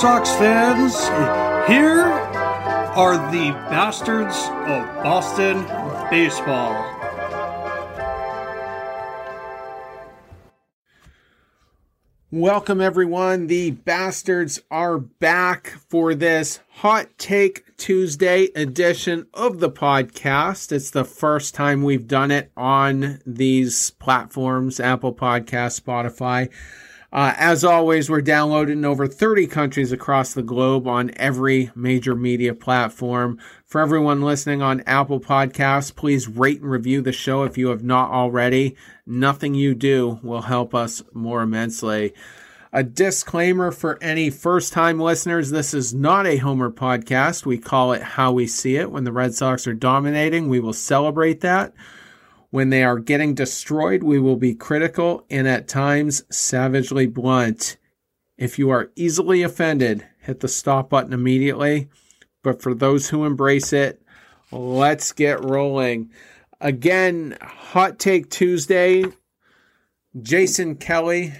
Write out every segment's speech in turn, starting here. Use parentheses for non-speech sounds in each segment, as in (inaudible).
Sox fans. Here are the bastards of Boston baseball. Welcome, everyone. The bastards are back for this Hot Take Tuesday edition of the podcast. It's the first time we've done it on these platforms Apple Podcast, Spotify. Uh, as always, we're downloaded in over 30 countries across the globe on every major media platform. For everyone listening on Apple Podcasts, please rate and review the show if you have not already. Nothing you do will help us more immensely. A disclaimer for any first time listeners this is not a Homer podcast. We call it How We See It. When the Red Sox are dominating, we will celebrate that. When they are getting destroyed, we will be critical and at times savagely blunt. If you are easily offended, hit the stop button immediately. But for those who embrace it, let's get rolling. Again, Hot Take Tuesday. Jason Kelly,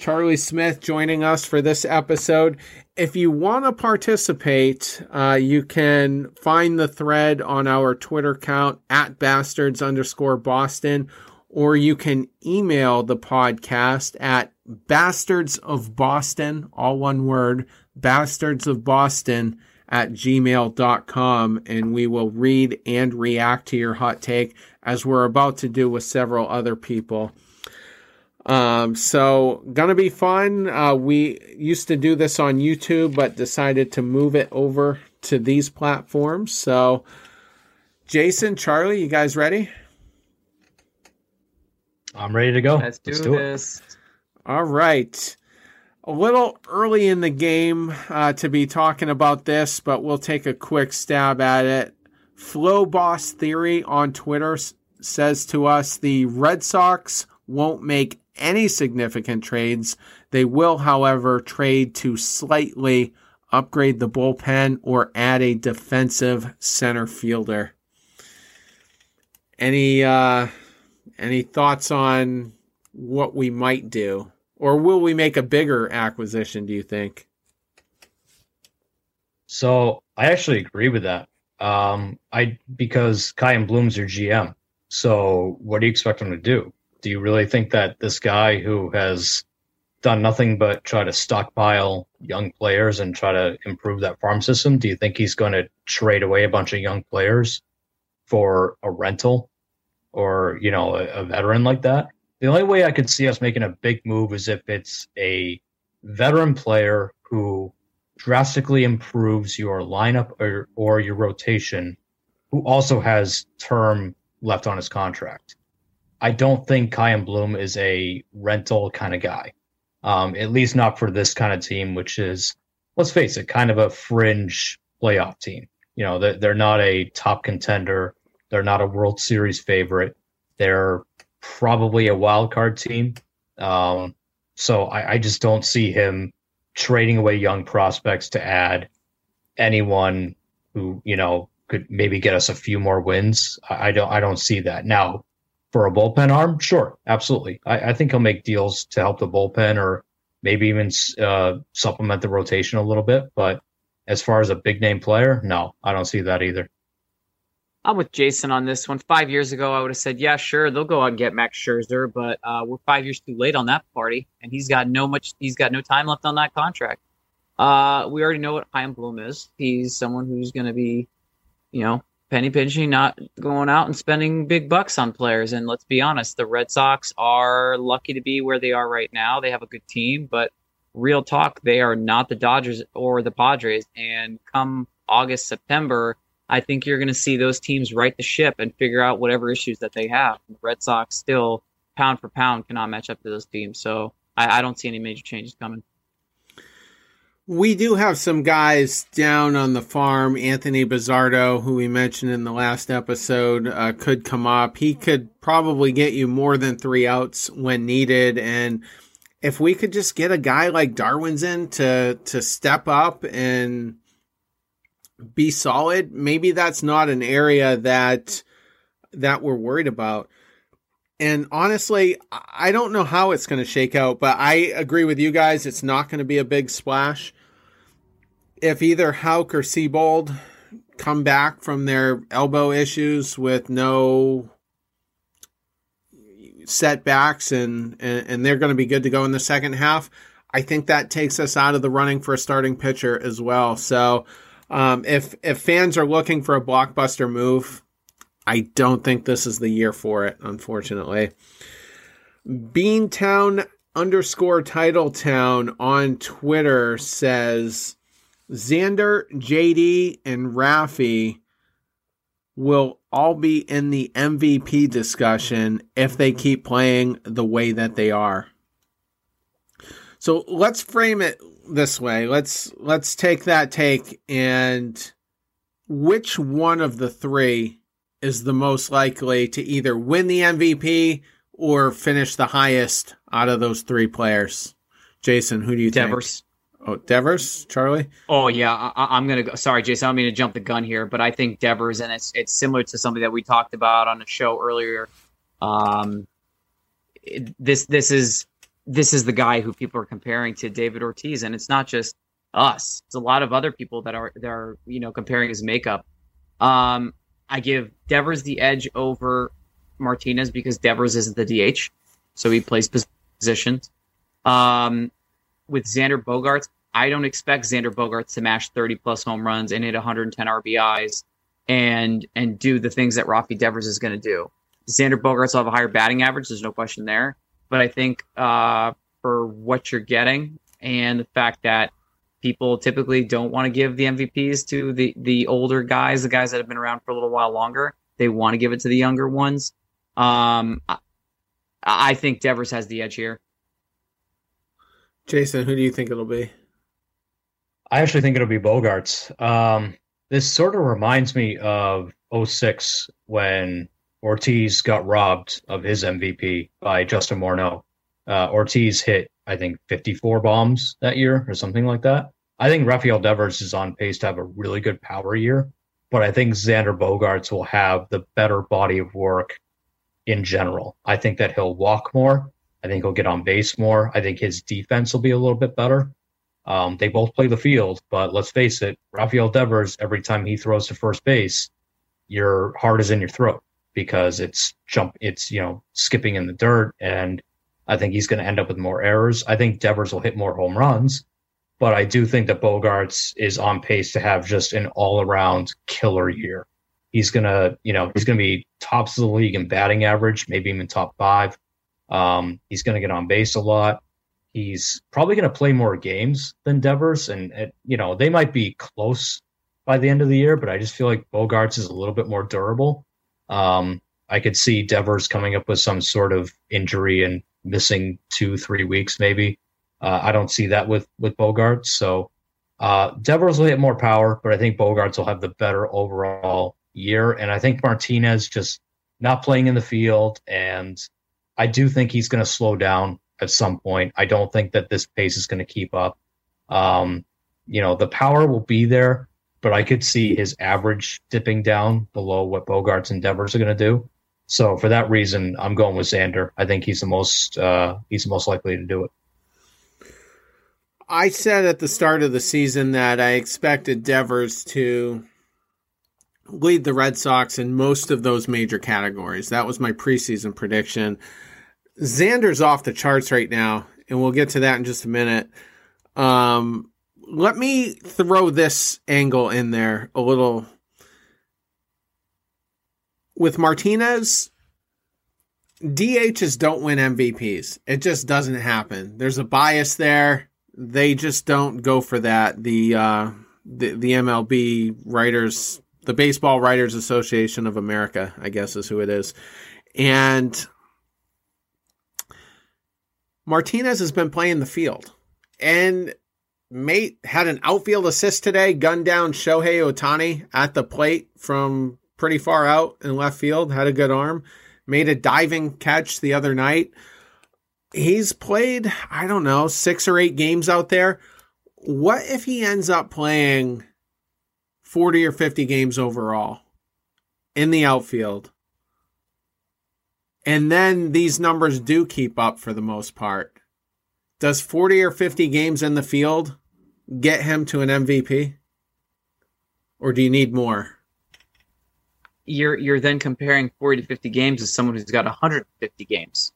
Charlie Smith joining us for this episode if you want to participate, uh, you can find the thread on our Twitter account at bastards underscore Boston, or you can email the podcast at bastards of Boston, all one word, bastards of Boston at gmail.com, and we will read and react to your hot take as we're about to do with several other people. Um, so gonna be fun. Uh, we used to do this on YouTube, but decided to move it over to these platforms. So, Jason, Charlie, you guys ready? I'm ready to go. Let's do, Let's do this. It. All right. A little early in the game uh, to be talking about this, but we'll take a quick stab at it. Flow Boss Theory on Twitter says to us the Red Sox won't make any significant trades. They will, however, trade to slightly upgrade the bullpen or add a defensive center fielder. Any uh, any thoughts on what we might do, or will we make a bigger acquisition? Do you think? So I actually agree with that. Um, I because Chaim Bloom's your GM. So what do you expect him to do? Do you really think that this guy who has done nothing but try to stockpile young players and try to improve that farm system, do you think he's going to trade away a bunch of young players for a rental or, you know, a, a veteran like that? The only way I could see us making a big move is if it's a veteran player who drastically improves your lineup or, or your rotation, who also has term left on his contract. I don't think Chaim Bloom is a rental kind of guy. Um, at least not for this kind of team, which is, let's face it, kind of a fringe playoff team. You know, they're, they're not a top contender. They're not a World Series favorite. They're probably a wild card team. Um, so I, I just don't see him trading away young prospects to add anyone who, you know, could maybe get us a few more wins. I, I don't I don't see that. Now, for a bullpen arm, sure, absolutely. I, I think he'll make deals to help the bullpen or maybe even uh, supplement the rotation a little bit. But as far as a big name player, no, I don't see that either. I'm with Jason on this one. Five years ago, I would have said, yeah, sure, they'll go out and get Max Scherzer, but uh, we're five years too late on that party, and he's got no much. He's got no time left on that contract. Uh, we already know what Chaim Bloom is. He's someone who's going to be, you know, penny pinching, not going out and spending big bucks on players. And let's be honest, the Red Sox are lucky to be where they are right now. They have a good team, but real talk, they are not the Dodgers or the Padres. And come August, September, I think you're going to see those teams right the ship and figure out whatever issues that they have. The Red Sox still, pound for pound, cannot match up to those teams. So I, I don't see any major changes coming. We do have some guys down on the farm. Anthony Bizzardo, who we mentioned in the last episode, uh, could come up. He could probably get you more than three outs when needed. And if we could just get a guy like Darwinzon to to step up and be solid, maybe that's not an area that that we're worried about. And honestly, I don't know how it's going to shake out, but I agree with you guys. It's not going to be a big splash. If either Houck or Seabold come back from their elbow issues with no setbacks and, and, and they're going to be good to go in the second half, I think that takes us out of the running for a starting pitcher as well. So um, if if fans are looking for a blockbuster move, I don't think this is the year for it, unfortunately. Beantown underscore Titletown on Twitter says Xander, JD, and Rafi will all be in the MVP discussion if they keep playing the way that they are. So let's frame it this way. Let's let's take that take and which one of the three is the most likely to either win the MVP or finish the highest out of those three players? Jason, who do you Devers. think? Oh, Devers, Charlie. Oh yeah, I, am gonna go. Sorry, Jason, I don't mean to jump the gun here, but I think Devers, and it's it's similar to something that we talked about on the show earlier. Um, this this is this is the guy who people are comparing to David Ortiz, and it's not just us; it's a lot of other people that are that are you know comparing his makeup. Um, I give Devers the edge over Martinez because Devers isn't the DH, so he plays positions. Um, with Xander Bogaerts, I don't expect Xander Bogaerts to mash 30 plus home runs and hit 110 RBIs and and do the things that Rafi Devers is going to do. Xander Bogaerts will have a higher batting average. There's no question there. But I think uh, for what you're getting and the fact that people typically don't want to give the MVPs to the the older guys, the guys that have been around for a little while longer. They want to give it to the younger ones. Um, I, I think Devers has the edge here. Jason, who do you think it'll be? I actually think it'll be Bogaerts. Um, this sort of reminds me of 06 when Ortiz got robbed of his MVP by Justin Morneau. Uh, Ortiz hit, I think, 54 bombs that year or something like that. I think Rafael Devers is on pace to have a really good power year, but I think Xander Bogaerts will have the better body of work in general. I think that he'll walk more. I think he'll get on base more. I think his defense will be a little bit better. Um, they both play the field, but let's face it, Rafael Devers, every time he throws to first base, your heart is in your throat because it's jump, it's, you know, skipping in the dirt. And I think he's going to end up with more errors. I think Devers will hit more home runs, but I do think that Bogaerts is on pace to have just an all around killer year. He's going to, you know, he's going to be tops of the league in batting average, maybe even top five. Um, he's going to get on base a lot. He's probably going to play more games than Devers, and, you know they might be close by the end of the year. But I just feel like Bogaerts is a little bit more durable. Um, I could see Devers coming up with some sort of injury and missing two, three weeks maybe. Uh, I don't see that with with Bogaerts, So uh, Devers will hit more power, but I think Bogaerts will have the better overall year. And I think Martinez just not playing in the field and I do think he's going to slow down at some point. I don't think that this pace is going to keep up. Um, you know, the power will be there, but I could see his average dipping down below what Bogart's and Devers are going to do. So for that reason, I'm going with Xander. I think he's the most uh, he's the most likely to do it. I said at the start of the season that I expected Devers to lead the Red Sox in most of those major categories. That was my preseason prediction. Xander's off the charts right now, and we'll get to that in just a minute. Um, let me throw this angle in there a little. With Martinez, DHs don't win MVPs. It just doesn't happen. There's a bias there. They just don't go for that. The uh, the, the MLB writers, the Baseball Writers Association of America, I guess is who it is, and Martinez has been playing the field. And Mate had an outfield assist today, gunned down Shohei Ohtani at the plate from pretty far out in left field, had a good arm, made a diving catch the other night. He's played, I don't know, six or eight games out there. What if he ends up playing 40 or 50 games overall in the outfield? And then these numbers do keep up for the most part. Does 40 or 50 games in the field get him to an MVP? Or do you need more? You're you're then comparing 40 to 50 games as someone who's got 150 games.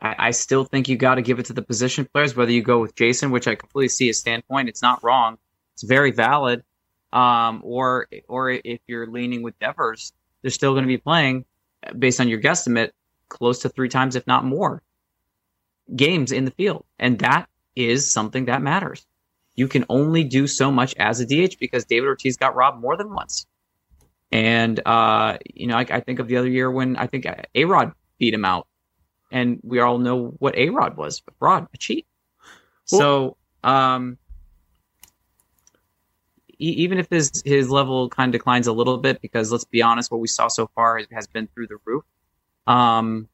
I, I still think you got to give it to the position players, whether you go with Jason, which I completely see his standpoint. It's not wrong. It's very valid. Um, or or if you're leaning with Devers, they're still going to be playing based on your guesstimate close to three times, if not more, games in the field, and that is something that matters. You can only do so much as a DH because David Ortiz got robbed more than once. And uh, you know, I, I, think of the other year when I think A Rod beat him out, and we all know what A Rod was a fraud, a cheat. Well, so um, even if his his level kind of declines a little bit, because let's be honest, what we saw so far has been through the roof. Um,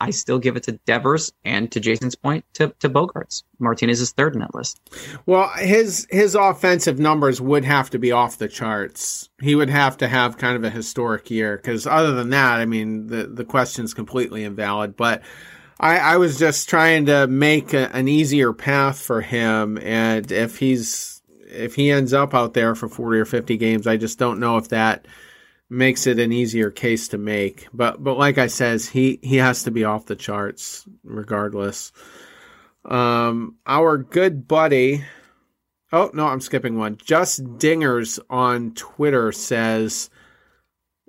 I still give it to Devers and to Jason's point to, to Bogaerts. Martinez is third in that list. Well, his his offensive numbers would have to be off the charts. He would have to have kind of a historic year because other than that, I mean, the the question's completely invalid. But I, I was just trying to make a, an easier path for him, and if he's if he ends up out there for forty or fifty games, I just don't know if that makes it an easier case to make. But but like I says, he he has to be off the charts regardless. Um, our good buddy. Oh no, I'm skipping one. Just Dingers on Twitter says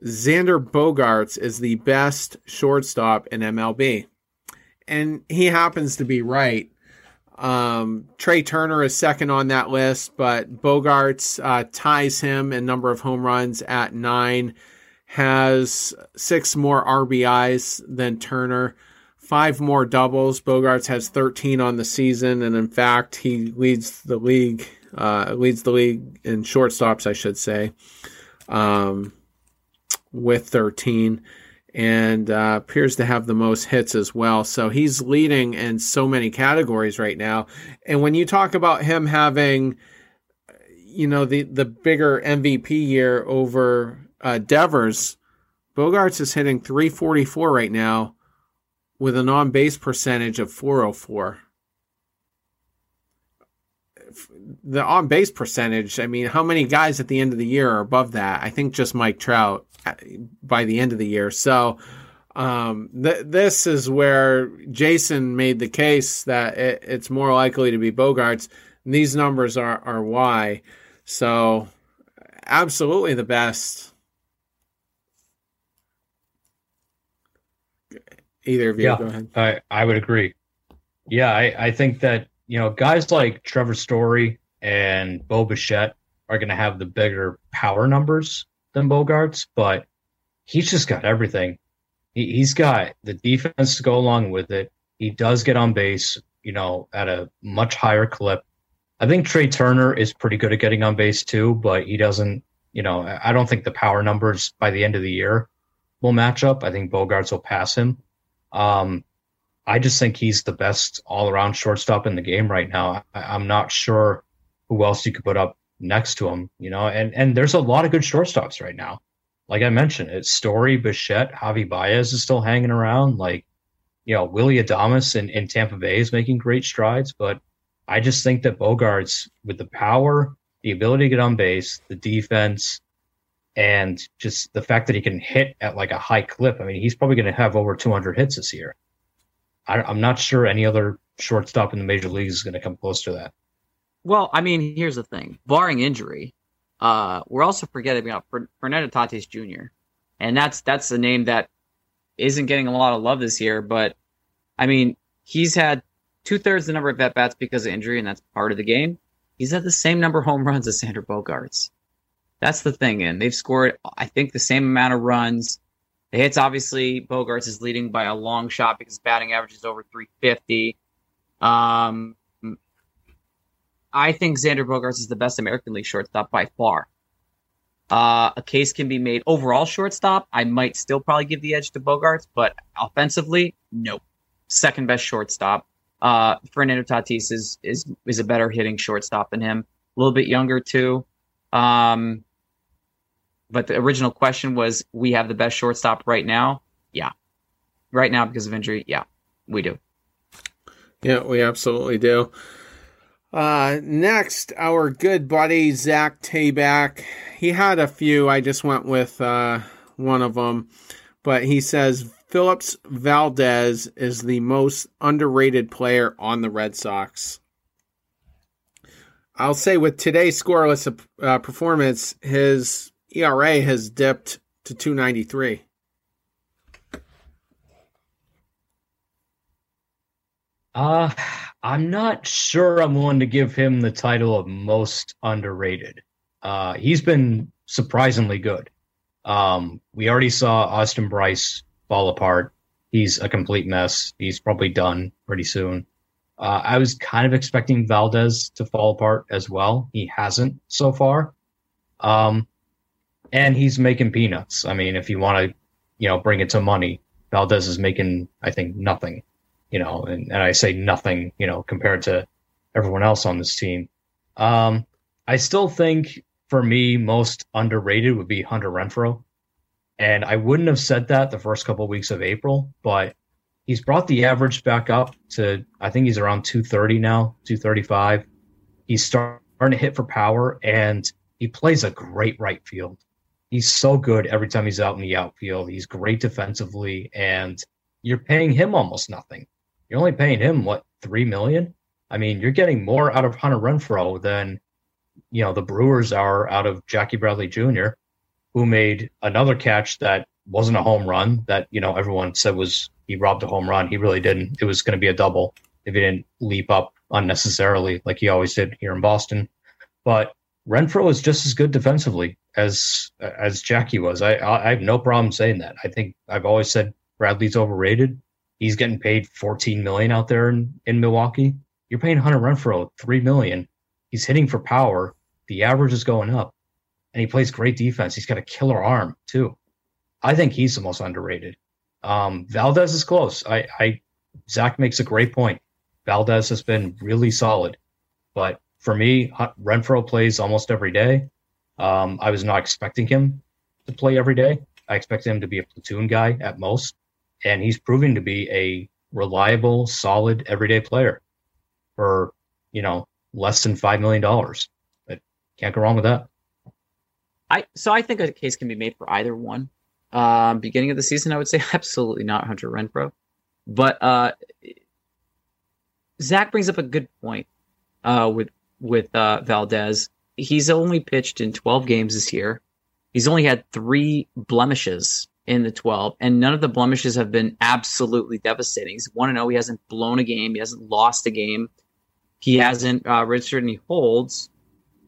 Xander Bogaerts is the best shortstop in MLB, and he happens to be right. Um, Trea Turner is second on that list, but Bogaerts uh, ties him in number of home runs at nine, has six more RBIs than Turner, five more doubles. Bogaerts has 13 on the season, and in fact, he leads the league, uh, leads the league in shortstops, I should say, um, with 13 and uh, appears to have the most hits as well. So he's leading in so many categories right now. And when you talk about him having, you know, the the bigger MVP year over uh, Devers, Bogaerts is hitting 344 right now with an on base percentage of 404 the on base percentage, I mean, how many guys at the end of the year are above that? I think just Mike Trout by the end of the year. So um, th- this is where Jason made the case that it, it's more likely to be Bogaerts. these numbers are, are why. So absolutely the best. Either of you, yeah, go ahead. I, I would agree. Yeah, I, I think that, you know, guys like Trevor Story and Bo Bichette are going to have the bigger power numbers than Bogaerts, but he's just got everything. He, has got the defense to go along with it. He does get on base, you know, at a much higher clip. I think Trea Turner is pretty good at getting on base too, but he doesn't, you know, I don't think the power numbers by the end of the year will match up. I think Bogaerts will pass him. Um, I just think he's the best all around shortstop in the game right now. I, am not sure who else you could put up next to him, you know, and, and there's a lot of good shortstops right now. Like I mentioned, it's Story, Bichette, Javi Baez is still hanging around. Like, you know, Willy Adames in, in Tampa Bay is making great strides, but I just think that Bogaerts with the power, the ability to get on base, the defense, and just the fact that he can hit at like a high clip. I mean, he's probably going to have over 200 hits this year. I, am not sure any other shortstop in the major leagues is going to come close to that. Well, I mean, here's the thing: barring injury, uh, we're also forgetting about Fernando Tatis Jr. And that's that's a name that isn't getting a lot of love this year. But I mean, he's had two thirds the number of at bats because of injury, and that's part of the game. He's had the same number of home runs as Xander Bogaerts. That's the thing, and they've scored, I think, the same amount of runs. The hits, obviously, Bogaerts is leading by a long shot because batting average is over 350. Um, I think Xander Bogaerts is the best American League shortstop by far. Uh, a case can be made overall shortstop. I might still probably give the edge to Bogaerts, but offensively, nope. Second best shortstop. Uh, Fernando Tatis is is is a better hitting shortstop than him. A little bit younger too. Um, but the original question was, we have the best shortstop right now. Yeah, right now because of injury. Yeah, we do. Yeah, we absolutely do. Uh, next, our good buddy Zach Tabak. He had a few. I just went with uh, one of them, but he says Phillips Valdez is the most underrated player on the Red Sox. I'll say with today's scoreless uh, performance, his ERA has dipped to 293. Uh, I'm not sure I'm willing to give him the title of most underrated. Uh, he's been surprisingly good. Um, we already saw Austin Brice fall apart. He's a complete mess. He's probably done pretty soon. Uh, I was kind of expecting Valdez to fall apart as well. He hasn't so far. Um, and he's making peanuts. I mean, if you want to, you know, bring it to money, Valdez is making, I think, nothing, you know, and, and I say nothing, you know, compared to everyone else on this team. Um, I still think for me, most underrated would be Hunter Renfroe. And I wouldn't have said that the first couple of weeks of April, but he's brought the average back up to, I think he's around 230 now, 235. He's starting to hit for power and he plays a great right field he's so good every time he's out in the outfield. He's great defensively, and you're paying him almost nothing. You're only paying him what three million. I mean, you're getting more out of Hunter Renfroe than you know the Brewers are out of Jackie Bradley Jr., who made another catch that wasn't a home run that you know everyone said was he robbed a home run. He really didn't. It was going to be a double if he didn't leap up unnecessarily like he always did here in Boston. But Renfroe is just as good defensively as as Jackie was. I I have no problem saying that. I think I've always said Bradley's overrated. He's getting paid 14 million out there in, in Milwaukee. You're paying Hunter Renfroe three million. He's hitting for power. The average is going up, and he plays great defense. He's got a killer arm too. I think he's the most underrated. Um, Valdez is close. I, I Zach makes a great point. Valdez has been really solid, but for me, Renfroe plays almost every day. Um, I was not expecting him to play every day. I expected him to be a platoon guy at most, and he's proving to be a reliable, solid, everyday player for you know less than five million dollars. But can't go wrong with that. I so I think a case can be made for either one. Um, beginning of the season, I would say (laughs) absolutely not Hunter Renfroe, but uh, Zach brings up a good point uh, with with uh, Valdez. He's only pitched in 12 games this year. He's only had three blemishes in the 12, and none of the blemishes have been absolutely devastating. He's 1 0. He hasn't blown a game. He hasn't lost a game. He hasn't uh, registered any holds.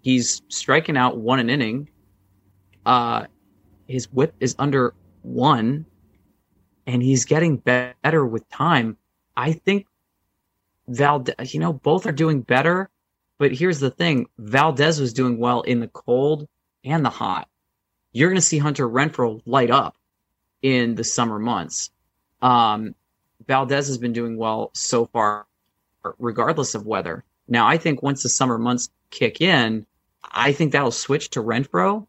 He's striking out one an inning. Uh, his whip is under one, and he's getting better with time. I think Valdez, you know, both are doing better. But here's the thing Valdez was doing well in the cold and the hot. You're going to see Hunter Renfroe light up in the summer months. Um, Valdez has been doing well so far, regardless of weather. Now, I think once the summer months kick in, I think that'll switch to Renfroe.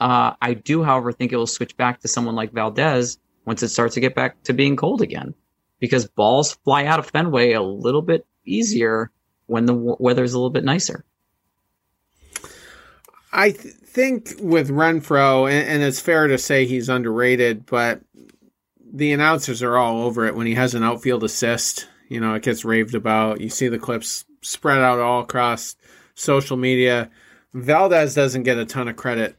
Uh, I do, however, think it will switch back to someone like Valdez once it starts to get back to being cold again, because balls fly out of Fenway a little bit easier when the weather's a little bit nicer. I th- think with Renfroe, and, and, it's fair to say he's underrated, but the announcers are all over it when he has an outfield assist. You know, it gets raved about. You see the clips spread out all across social media. Valdez doesn't get a ton of credit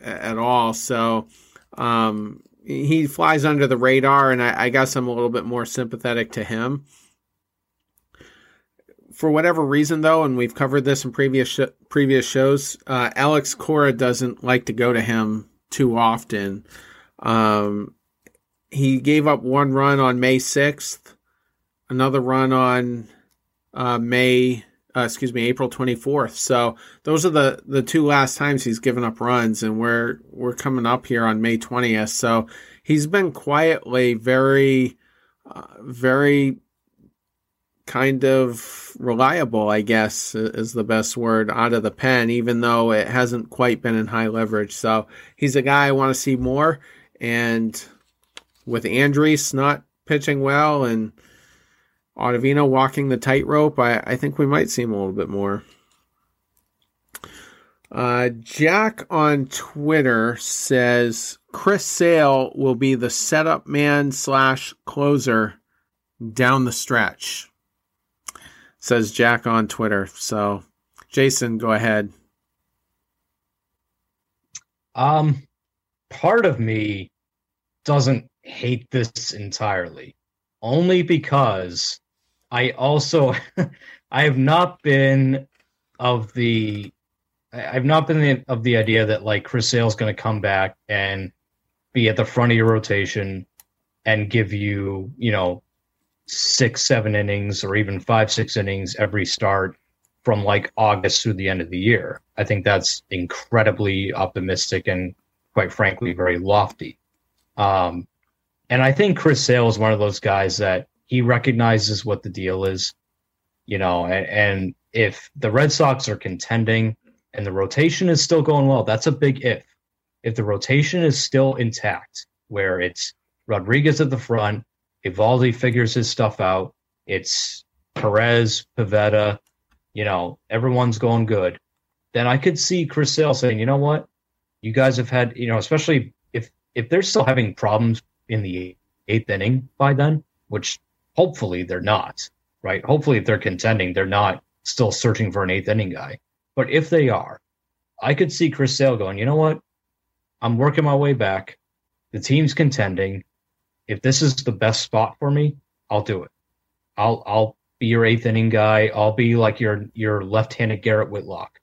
at all, so um, he flies under the radar, and I, I guess I'm a little bit more sympathetic to him for whatever reason, though, and we've covered this in previous sh- previous shows, uh, Alex Cora doesn't like to go to him too often. Um, he gave up one run on May sixth, another run on uh, May, uh, excuse me, April twenty fourth. So those are the the two last times he's given up runs, and we're we're coming up here on May twentieth. So he's been quietly very, uh, very kind of reliable, I guess is the best word out of the pen, even though it hasn't quite been in high leverage. So he's a guy I want to see more. And with Andriese not pitching well and Ottavino walking the tightrope, I, I think we might see him a little bit more. Uh, Jack on Twitter says Chris Sale will be the setup man slash closer down the stretch. Says Jack on Twitter. So, Jason, go ahead. Um, part of me doesn't hate this entirely, only because I also (laughs) I have not been of the I've not been of the idea that like Chris Sale's going to come back and be at the front of your rotation and give you you know six seven innings or even five six innings every start from like August through the end of the year. I think that's incredibly optimistic and quite frankly very lofty. Um, and I think Chris Sale is one of those guys that he recognizes what the deal is, you know, and, and if the Red Sox are contending and the rotation is still going well, that's a big if. If the rotation is still intact, where it's Rodriguez at the front, Eovaldi figures his stuff out, it's Perez, Pivetta, you know, everyone's going good, then I could see Chris Sale saying, you know what, you guys have had, you know, especially if if they're still having problems in the eighth inning by then, which hopefully they're not, right? Hopefully if they're contending, they're not still searching for an eighth inning guy. But if they are, I could see Chris Sale going, you know what? I'm working my way back. The team's contending. If this is the best spot for me, I'll do it. I'll I'll be your eighth inning guy. I'll be like your your left-handed Garrett Whitlock,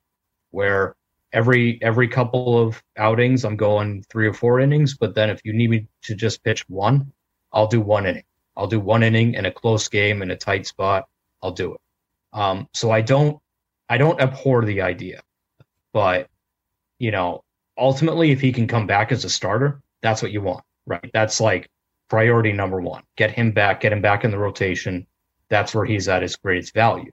where every every couple of outings I'm going three or four innings. But then if you need me to just pitch one, I'll do one inning. I'll do one inning in a close game in a tight spot. I'll do it. Um, so I don't I don't abhor the idea, but you know ultimately if he can come back as a starter, that's what you want, right? That's like priority number one. Get him back. Get him back in the rotation that's where he's at his greatest value.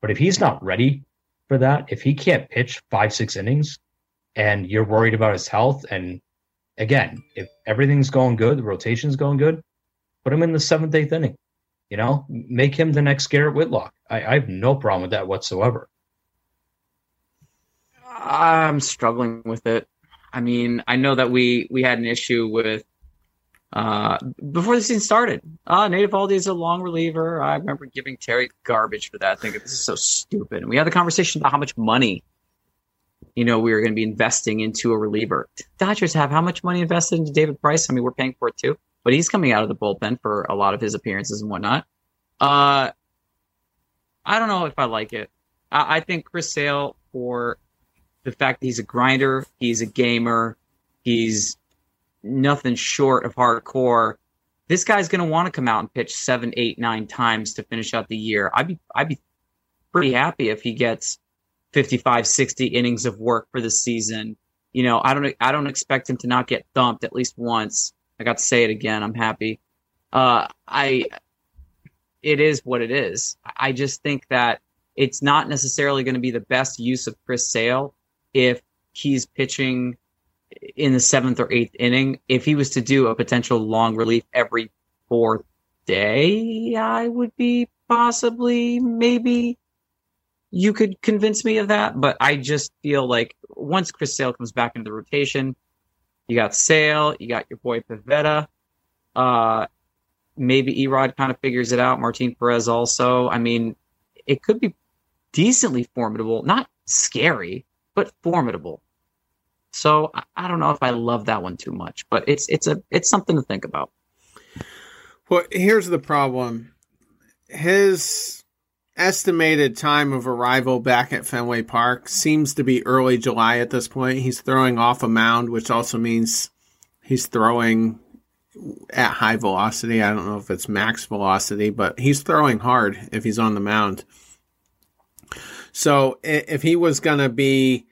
But if he's not ready for that, if he can't pitch five, six innings and you're worried about his health, and again, if everything's going good, the rotation's going good, put him in the seventh, eighth inning. You know, make him the next Garrett Whitlock. I, I have no problem with that whatsoever. I'm struggling with it. I mean, I know that we we had an issue with uh, before the season started. Uh, Nate Eovaldi is a long reliever. I remember giving Terry garbage for that. Think this is so stupid. And we had the conversation about how much money, you know, we were going to be investing into a reliever. Dodgers have how much money invested into David Price? I mean, we're paying for it too, but he's coming out of the bullpen for a lot of his appearances and whatnot. Uh, I don't know if I like it. I, I think Chris Sale for the fact that he's a grinder, he's a gamer, he's nothing short of hardcore. This guy's going to want to come out and pitch seven, eight, nine times to finish out the year. I'd be, I'd be pretty happy if he gets 55, 60 innings of work for the season. You know, I don't, I don't expect him to not get thumped at least once. I got to say it again. I'm happy. Uh, I, it is what it is. I just think that it's not necessarily going to be the best use of Chris Sale if he's pitching in the seventh or eighth inning. If he was to do a potential long relief every fourth day, I would be possibly maybe you could convince me of that. But I just feel like once Chris Sale comes back into the rotation, you got Sale, you got your boy Pivetta. Uh, maybe Erod kind of figures it out. Martin Perez also. I mean, it could be decently formidable, not scary, but formidable. So I, don't know if I love that one too much, but it's it's a it's something to think about. Well, here's the problem. His estimated time of arrival back at Fenway Park seems to be early July at this point. He's throwing off a mound, which also means he's throwing at high velocity. I don't know if it's max velocity, but he's throwing hard if he's on the mound. So if he was going to be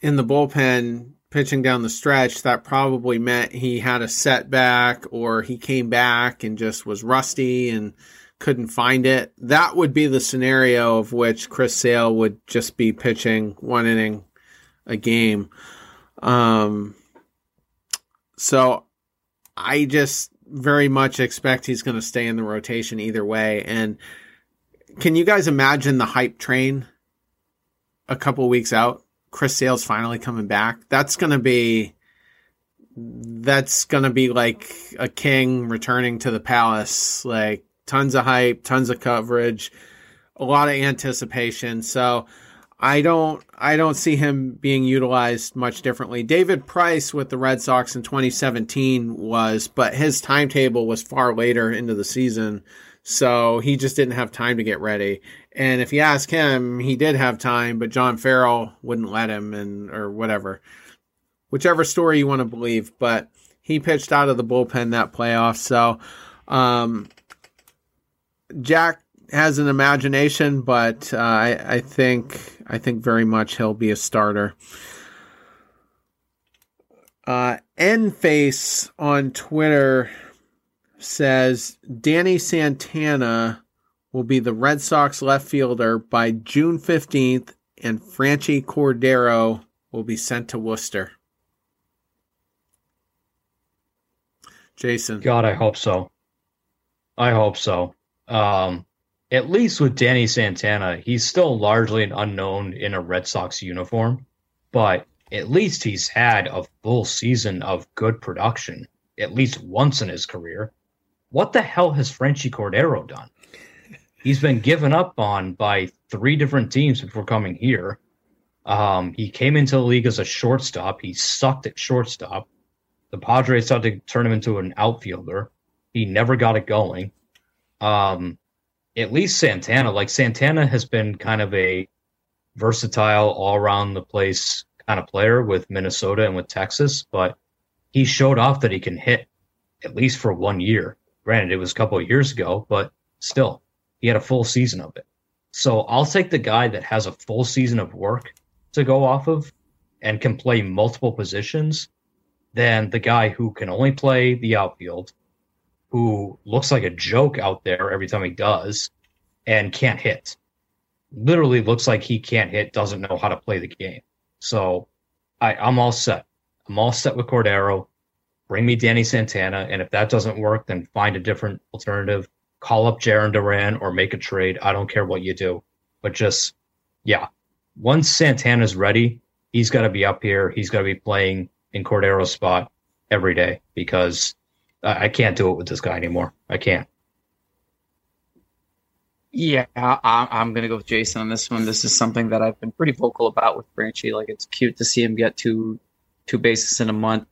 in the bullpen pitching down the stretch, that probably meant he had a setback or he came back and just was rusty and couldn't find it. That would be the scenario of which Chris Sale would just be pitching one inning a game. Um, so I just very much expect he's going to stay in the rotation either way. And can you guys imagine the hype train a couple weeks out? Chris Sale's finally coming back. That's going to be that's going to be like a king returning to the palace. Like tons of hype, tons of coverage, a lot of anticipation. So I don't I don't see him being utilized much differently. David Price with the Red Sox in 2017 was, but his timetable was far later into the season, so he just didn't have time to get ready. And if you ask him, he did have time, but John Farrell wouldn't let him and or whatever. Whichever story you want to believe, but he pitched out of the bullpen that playoff. So um, Jack has an imagination, but uh, I, I think I think very much he'll be a starter. Uh, Face on Twitter says Danny Santana will be the Red Sox left fielder by June 15th, and Franchy Cordero will be sent to Worcester. Jason. God, I hope so. I hope so. Um, at least with Danny Santana, he's still largely an unknown in a Red Sox uniform, but at least he's had a full season of good production, at least once in his career. What the hell has Franchy Cordero done? He's been given up on by three different teams before coming here. Um, he came into the league as a shortstop. He sucked at shortstop. The Padres tried to turn him into an outfielder. He never got it going. Um, at least Santana, like Santana has been kind of a versatile, all around the place kind of player with Minnesota and with Texas, but he showed off that he can hit at least for one year. Granted, it was a couple of years ago, but still, he had a full season of it. So I'll take the guy that has a full season of work to go off of and can play multiple positions than the guy who can only play the outfield who looks like a joke out there every time he does and can't hit. Literally looks like he can't hit, doesn't know how to play the game. So I, I'm all set. I'm all set with Cordero. Bring me Danny Santana. And if that doesn't work, then find a different alternative. Call up Jarren Duran or make a trade. I don't care what you do. But just, yeah. Once Santana's ready, he's got to be up here. He's got to be playing in Cordero's spot every day because I can't do it with this guy anymore. I can't. Yeah, I, am going to go with Jason on this one. This is something that I've been pretty vocal about with Franchy. Like, it's cute to see him get two two bases in a month.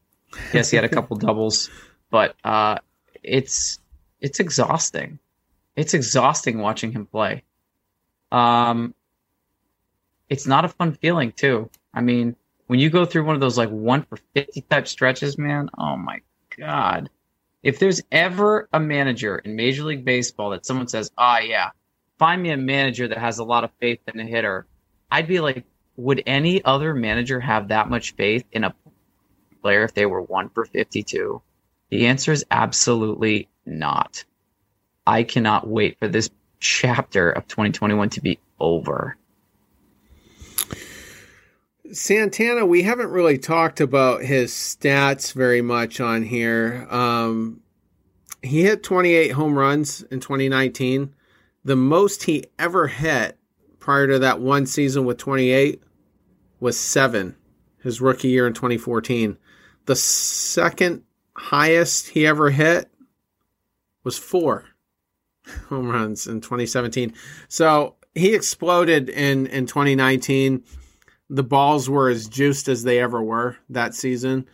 Yes, he had a couple (laughs) doubles, but uh, it's it's exhausting. It's exhausting watching him play. Um, it's not a fun feeling too. I mean, when you go through one of those like one for fifty type stretches, man. Oh my god if there's ever a manager in Major League Baseball that someone says, "Ah, oh, yeah, find me a manager that has a lot of faith in a hitter," I'd be like, would any other manager have that much faith in a player if they were one for 52? The answer is absolutely not. I cannot wait for this chapter of 2021 to be over. Santana, we haven't really talked about his stats very much on here. Um, he hit 28 home runs in 2019. The most he ever hit prior to that one season with 28 was seven, his rookie year in 2014. The second highest he ever hit was four home runs in 2017. So he exploded in, in 2019 the balls were as juiced as they ever were that season.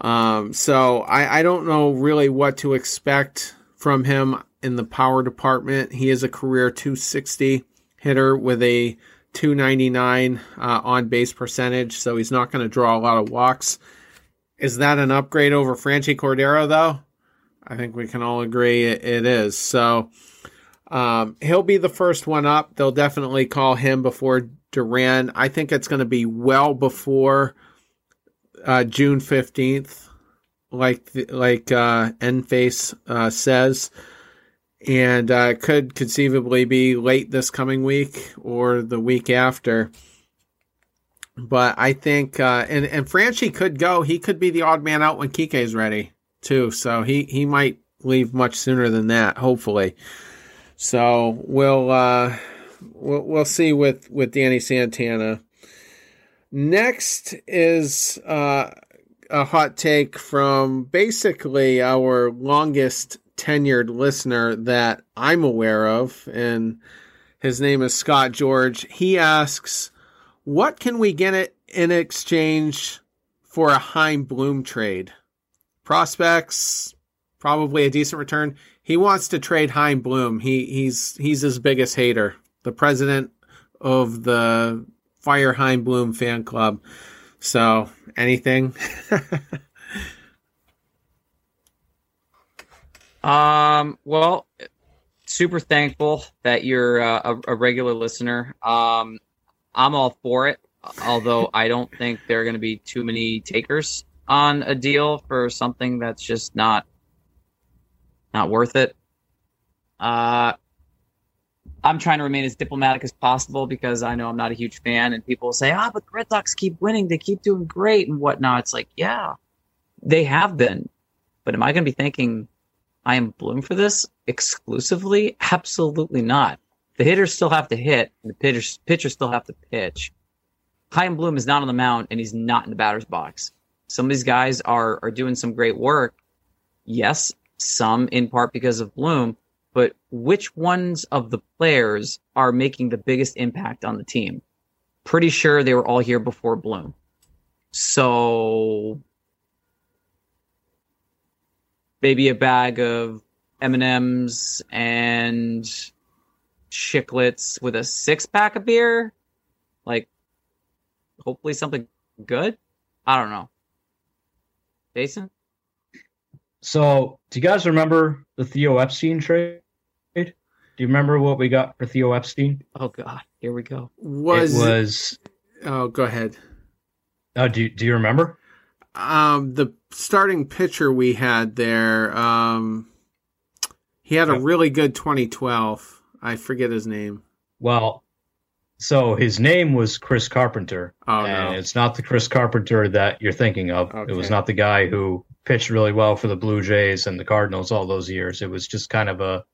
Um, so I, I don't know really what to expect from him in the power department. He is a career 260 hitter with a 299 uh, on base percentage, so he's not going to draw a lot of walks. Is that an upgrade over Franchy Cordero, though? I think we can all agree it, it is. So um, he'll be the first one up. They'll definitely call him before Duran. I think it's going to be well before uh, June fifteenth, like like uh, Enface uh, says, and uh, could conceivably be late this coming week or the week after. But I think uh, and and Franchy could go. He could be the odd man out when Kike is ready too, so he he might leave much sooner than that. Hopefully, so we'll uh, we'll we'll see with with Danny Santana. Next is uh, a hot take from basically our longest tenured listener that I'm aware of, and his name is Scott George. He asks, "What can we get it in exchange for a Chaim Bloom trade? Prospects, probably a decent return. He wants to trade Chaim Bloom. He he's he's his biggest hater. The president of the Fire Chaim Bloom fan club. So anything." (laughs) Um, well, super thankful that you're uh, a, a, regular listener. Um, I'm all for it, although I don't think there are going to be too many takers on a deal for something that's just not not worth it. Uh, I'm trying to remain as diplomatic as possible because I know I'm not a huge fan, and people say, "Ah, but the Red Sox keep winning; they keep doing great and whatnot." It's like, yeah, they have been, but am I going to be thinking? I am Bloom for this exclusively? Absolutely not. The hitters still have to hit, and the pitchers, pitchers still have to pitch. Chaim Bloom is not on the mound, and he's not in the batter's box. Some of these guys are are doing some great work. Yes, some in part because of Bloom, but which ones of the players are making the biggest impact on the team? Pretty sure they were all here before Bloom. So maybe a bag of M&Ms and chiclets with a six pack of beer. Like, hopefully something good. I don't know. Jason? So, do you guys remember the Theo Epstein trade? Do you remember what we got for Theo Epstein? Oh God, here we go. Was it was? Oh, go ahead. Oh, do do you remember? Um, the starting pitcher we had there, um, he had a really good 2012. I forget his name. Well, so his name was Chris Carpenter. Oh, and no. it's not the Chris Carpenter that you're thinking of. Okay. It was not the guy who pitched really well for the Blue Jays and the Cardinals all those years. It was just kind of a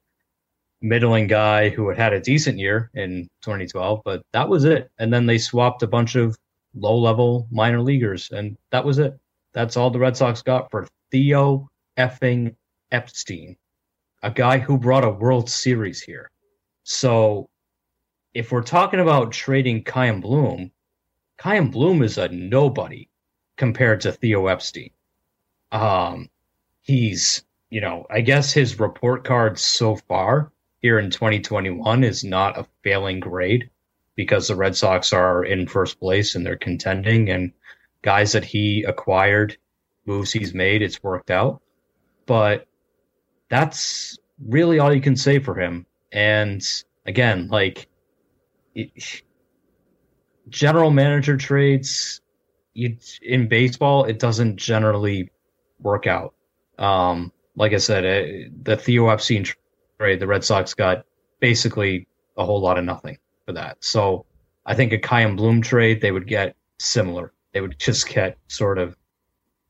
middling guy who had had a decent year in 2012, but that was it. And then they swapped a bunch of low level minor leaguers, and that was it. That's all the Red Sox got for Theo effing Epstein, a guy who brought a World Series here. So if we're talking about trading Chaim Bloom, Chaim Bloom is a nobody compared to Theo Epstein. Um, he's, you know, I guess his report card so far here in 2021 is not a failing grade because the Red Sox are in first place and they're contending and guys that he acquired, moves he's made, it's worked out. But that's really all you can say for him. And again, like general manager trades, you in baseball, it doesn't generally work out. Um, like I said, uh, the Theo Epstein trade, the Red Sox got basically a whole lot of nothing for that. So I think a Chaim Bloom trade, they would get similar they would just get sort of.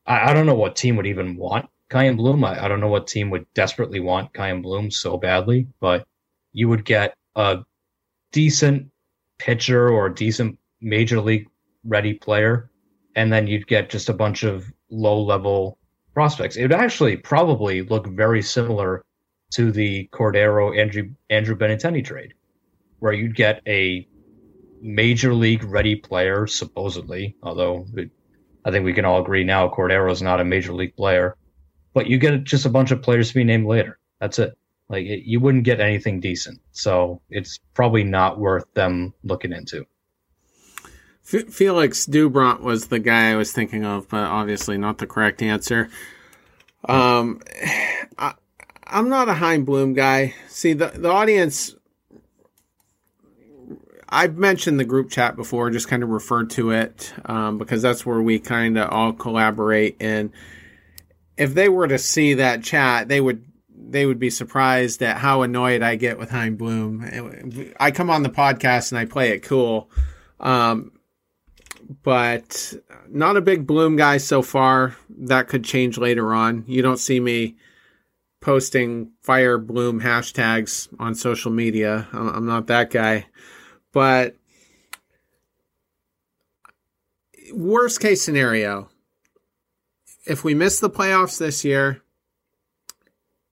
I, I don't know what team would even want Chaim Bloom. I, I don't know what team would desperately want Chaim Bloom so badly, but you would get a decent pitcher or a decent major league ready player, and then you'd get just a bunch of low level prospects. It would actually probably look very similar to the Cordero Andrew Andrew Benintendi trade, where you'd get a major league ready player, supposedly, although it, I think we can all agree now Cordero is not a major league player. But you get just a bunch of players to be named later. That's it. Like it, you wouldn't get anything decent, so it's probably not worth them looking into. F- Felix Doubront was the guy I was thinking of, but obviously not the correct answer. Um, I, I'm not a Chaim Bloom guy. See, the the audience I've mentioned the group chat before, just kind of referred to it um, because that's where we kind of all collaborate. And if they were to see that chat, they would they would be surprised at how annoyed I get with Chaim Bloom. I come on the podcast and I play it cool, um, but not a big Bloom guy so far. That could change later on. You don't see me posting fire Bloom hashtags on social media. I'm not that guy. But worst case scenario, if we miss the playoffs this year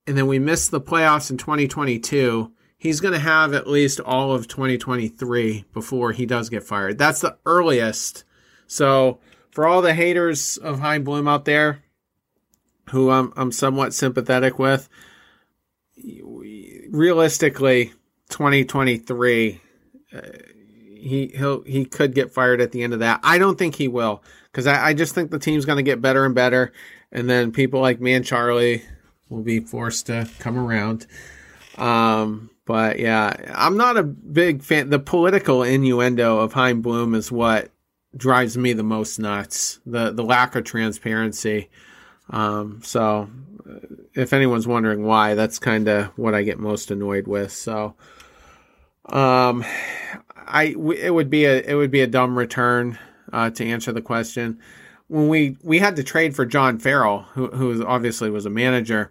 and then we miss the playoffs in 2022, he's going to have at least all of 2023 before he does get fired. That's the earliest. So, for all the haters of Chaim Bloom out there, who I'm, I'm somewhat sympathetic with, realistically, 2023, uh, he he'll he could get fired at the end of that. I don't think he will because I, I just think the team's going to get better and better, and then people like me and Charlie will be forced to come around. Um, but yeah, I'm not a big fan. The political innuendo of Chaim Bloom is what drives me the most nuts. The the lack of transparency. Um, so, uh, if anyone's wondering why, that's kind of what I get most annoyed with. So, um, I it would be a it would be a dumb return uh, to answer the question. When we we had to trade for John Farrell, who who obviously was a manager,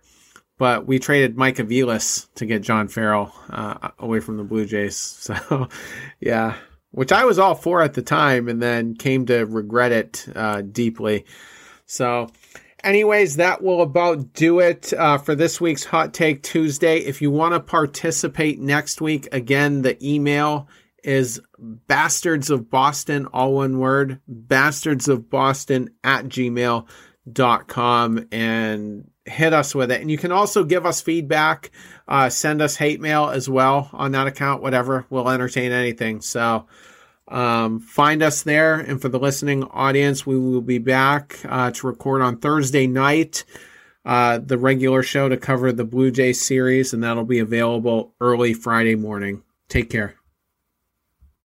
but we traded Mike Aviles to get John Farrell uh, away from the Blue Jays. (laughs) So, yeah, which I was all for at the time, and then came to regret it uh, deeply. So, anyways, that will about do it uh, for this week's Hot Take Tuesday. If you want to participate next week, again, the email is bastards of Boston, all one word, bastards of Boston at gmail.com and hit us with it. And you can also give us feedback, uh, send us hate mail as well on that account, whatever. We'll entertain anything. So, um, find us there. And for the listening audience, we will be back uh, to record on Thursday night. Uh, the regular show to cover the Blue Jays series, and that'll be available early Friday morning. Take care.